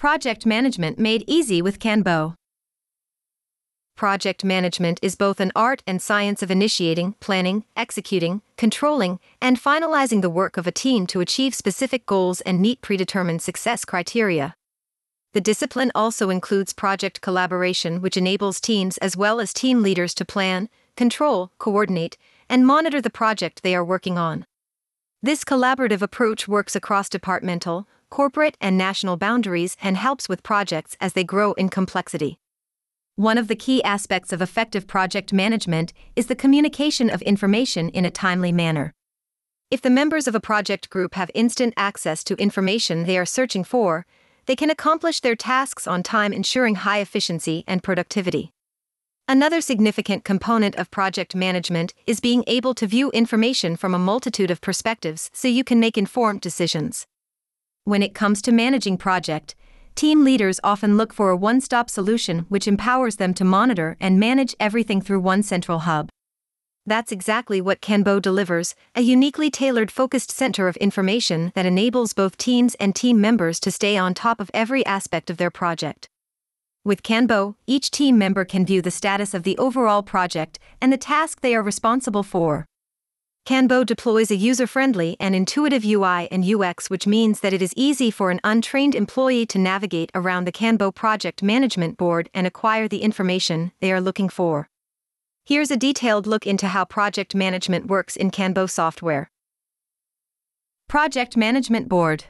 Project Management Made Easy with KanBo. Project management is both an art and science of initiating, planning, executing, controlling, and finalizing the work of a team to achieve specific goals and meet predetermined success criteria. The discipline also includes project collaboration, which enables teams as well as team leaders to plan, control, coordinate, and monitor the project they are working on. This collaborative approach works across departmental, corporate, and national boundaries and helps with projects as they grow in complexity. One of the key aspects of effective project management is the communication of information in a timely manner. If the members of a project group have instant access to information they are searching for, they can accomplish their tasks on time, ensuring high efficiency and productivity. Another significant component of project management is being able to view information from a multitude of perspectives so you can make informed decisions. When it comes to managing project, Team leaders often look for a one stop solution which empowers them to monitor and manage everything through one central hub. That's exactly what KanBo delivers a uniquely tailored focused center of information that enables both teams and team members to stay on top of every aspect of their project. With KanBo, each team member can view the status of the overall project and the task they are responsible for. KanBo deploys a user friendly and intuitive UI and UX, which means that it is easy for an untrained employee to navigate around the KanBo project management board and acquire the information they are looking for. Here's a detailed look into how project management works in KanBo software. Project Management Board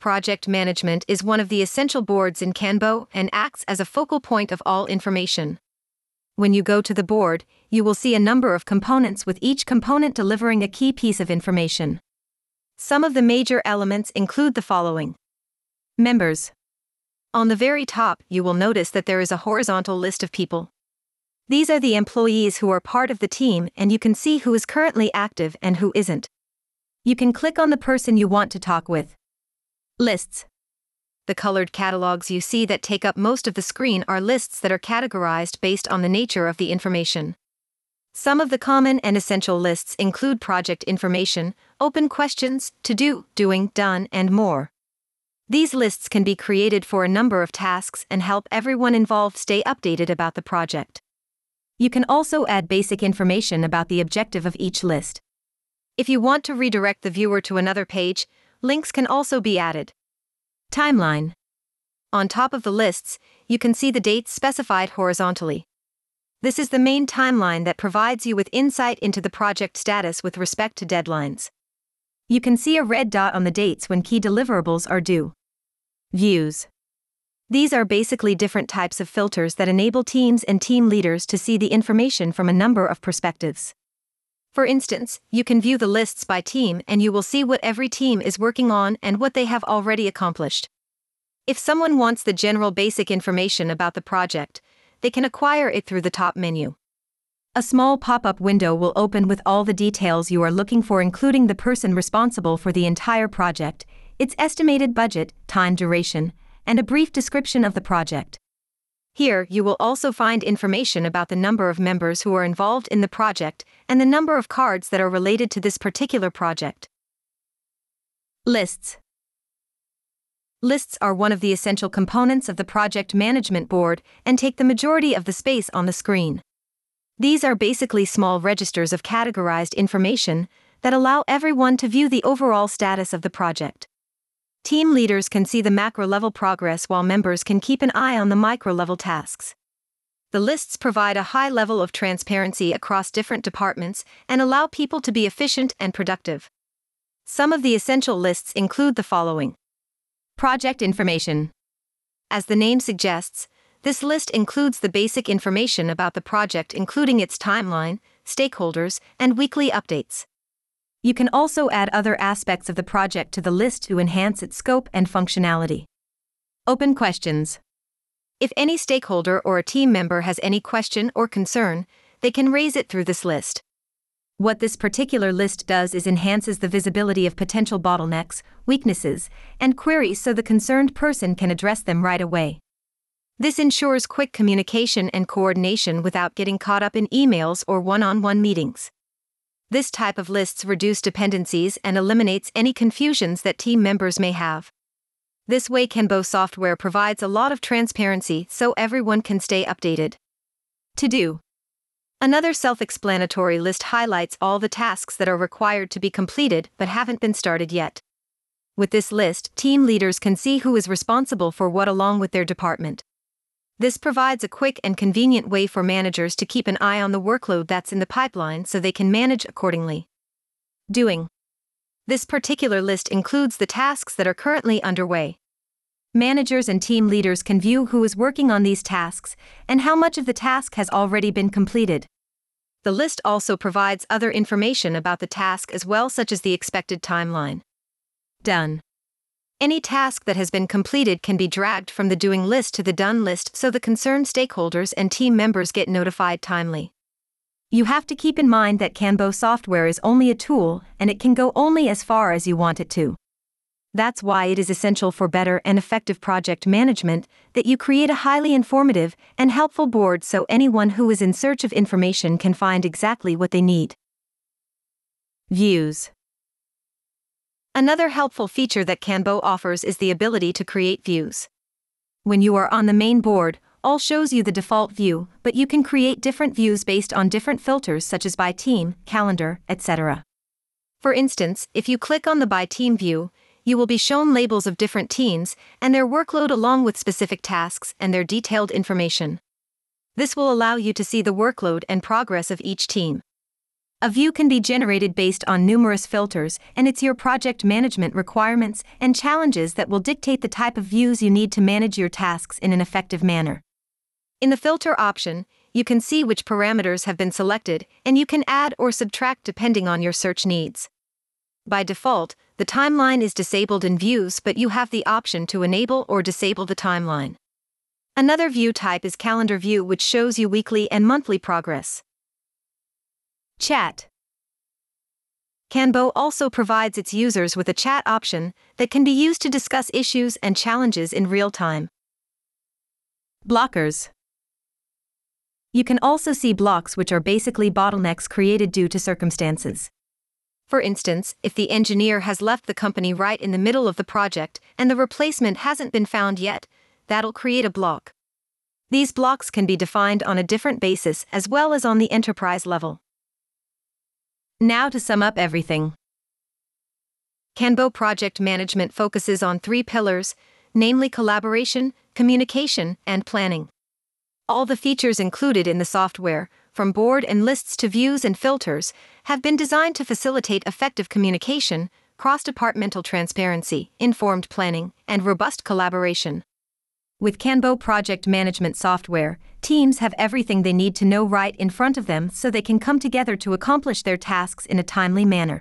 Project management is one of the essential boards in KanBo and acts as a focal point of all information. When you go to the board, you will see a number of components with each component delivering a key piece of information. Some of the major elements include the following Members. On the very top, you will notice that there is a horizontal list of people. These are the employees who are part of the team, and you can see who is currently active and who isn't. You can click on the person you want to talk with. Lists. The colored catalogs you see that take up most of the screen are lists that are categorized based on the nature of the information. Some of the common and essential lists include project information, open questions, to do, doing, done, and more. These lists can be created for a number of tasks and help everyone involved stay updated about the project. You can also add basic information about the objective of each list. If you want to redirect the viewer to another page, links can also be added. Timeline. On top of the lists, you can see the dates specified horizontally. This is the main timeline that provides you with insight into the project status with respect to deadlines. You can see a red dot on the dates when key deliverables are due. Views. These are basically different types of filters that enable teams and team leaders to see the information from a number of perspectives. For instance, you can view the lists by team and you will see what every team is working on and what they have already accomplished. If someone wants the general basic information about the project, they can acquire it through the top menu. A small pop up window will open with all the details you are looking for, including the person responsible for the entire project, its estimated budget, time duration, and a brief description of the project. Here, you will also find information about the number of members who are involved in the project and the number of cards that are related to this particular project. Lists Lists are one of the essential components of the project management board and take the majority of the space on the screen. These are basically small registers of categorized information that allow everyone to view the overall status of the project. Team leaders can see the macro level progress while members can keep an eye on the micro level tasks. The lists provide a high level of transparency across different departments and allow people to be efficient and productive. Some of the essential lists include the following Project information. As the name suggests, this list includes the basic information about the project, including its timeline, stakeholders, and weekly updates. You can also add other aspects of the project to the list to enhance its scope and functionality. Open questions. If any stakeholder or a team member has any question or concern, they can raise it through this list. What this particular list does is enhances the visibility of potential bottlenecks, weaknesses, and queries so the concerned person can address them right away. This ensures quick communication and coordination without getting caught up in emails or one on one meetings. This type of lists reduce dependencies and eliminates any confusions that team members may have. This way, KanBo software provides a lot of transparency so everyone can stay updated. To do. Another self explanatory list highlights all the tasks that are required to be completed but haven't been started yet. With this list, team leaders can see who is responsible for what along with their department. This provides a quick and convenient way for managers to keep an eye on the workload that's in the pipeline so they can manage accordingly. Doing. This particular list includes the tasks that are currently underway. Managers and team leaders can view who is working on these tasks and how much of the task has already been completed. The list also provides other information about the task as well, such as the expected timeline. Done. Any task that has been completed can be dragged from the doing list to the done list so the concerned stakeholders and team members get notified timely. You have to keep in mind that KanBo software is only a tool and it can go only as far as you want it to. That's why it is essential for better and effective project management that you create a highly informative and helpful board so anyone who is in search of information can find exactly what they need. Views Another helpful feature that KanBo offers is the ability to create views. When you are on the main board, all shows you the default view, but you can create different views based on different filters such as by team, calendar, etc. For instance, if you click on the by team view, you will be shown labels of different teams and their workload along with specific tasks and their detailed information. This will allow you to see the workload and progress of each team. A view can be generated based on numerous filters, and it's your project management requirements and challenges that will dictate the type of views you need to manage your tasks in an effective manner. In the filter option, you can see which parameters have been selected, and you can add or subtract depending on your search needs. By default, the timeline is disabled in views, but you have the option to enable or disable the timeline. Another view type is calendar view, which shows you weekly and monthly progress. Chat. KanBo also provides its users with a chat option that can be used to discuss issues and challenges in real time. Blockers. You can also see blocks which are basically bottlenecks created due to circumstances. For instance, if the engineer has left the company right in the middle of the project and the replacement hasn't been found yet, that'll create a block. These blocks can be defined on a different basis as well as on the enterprise level. Now to sum up everything. KanBo project management focuses on three pillars, namely collaboration, communication, and planning. All the features included in the software, from board and lists to views and filters, have been designed to facilitate effective communication, cross departmental transparency, informed planning, and robust collaboration. With KanBo project management software, teams have everything they need to know right in front of them so they can come together to accomplish their tasks in a timely manner.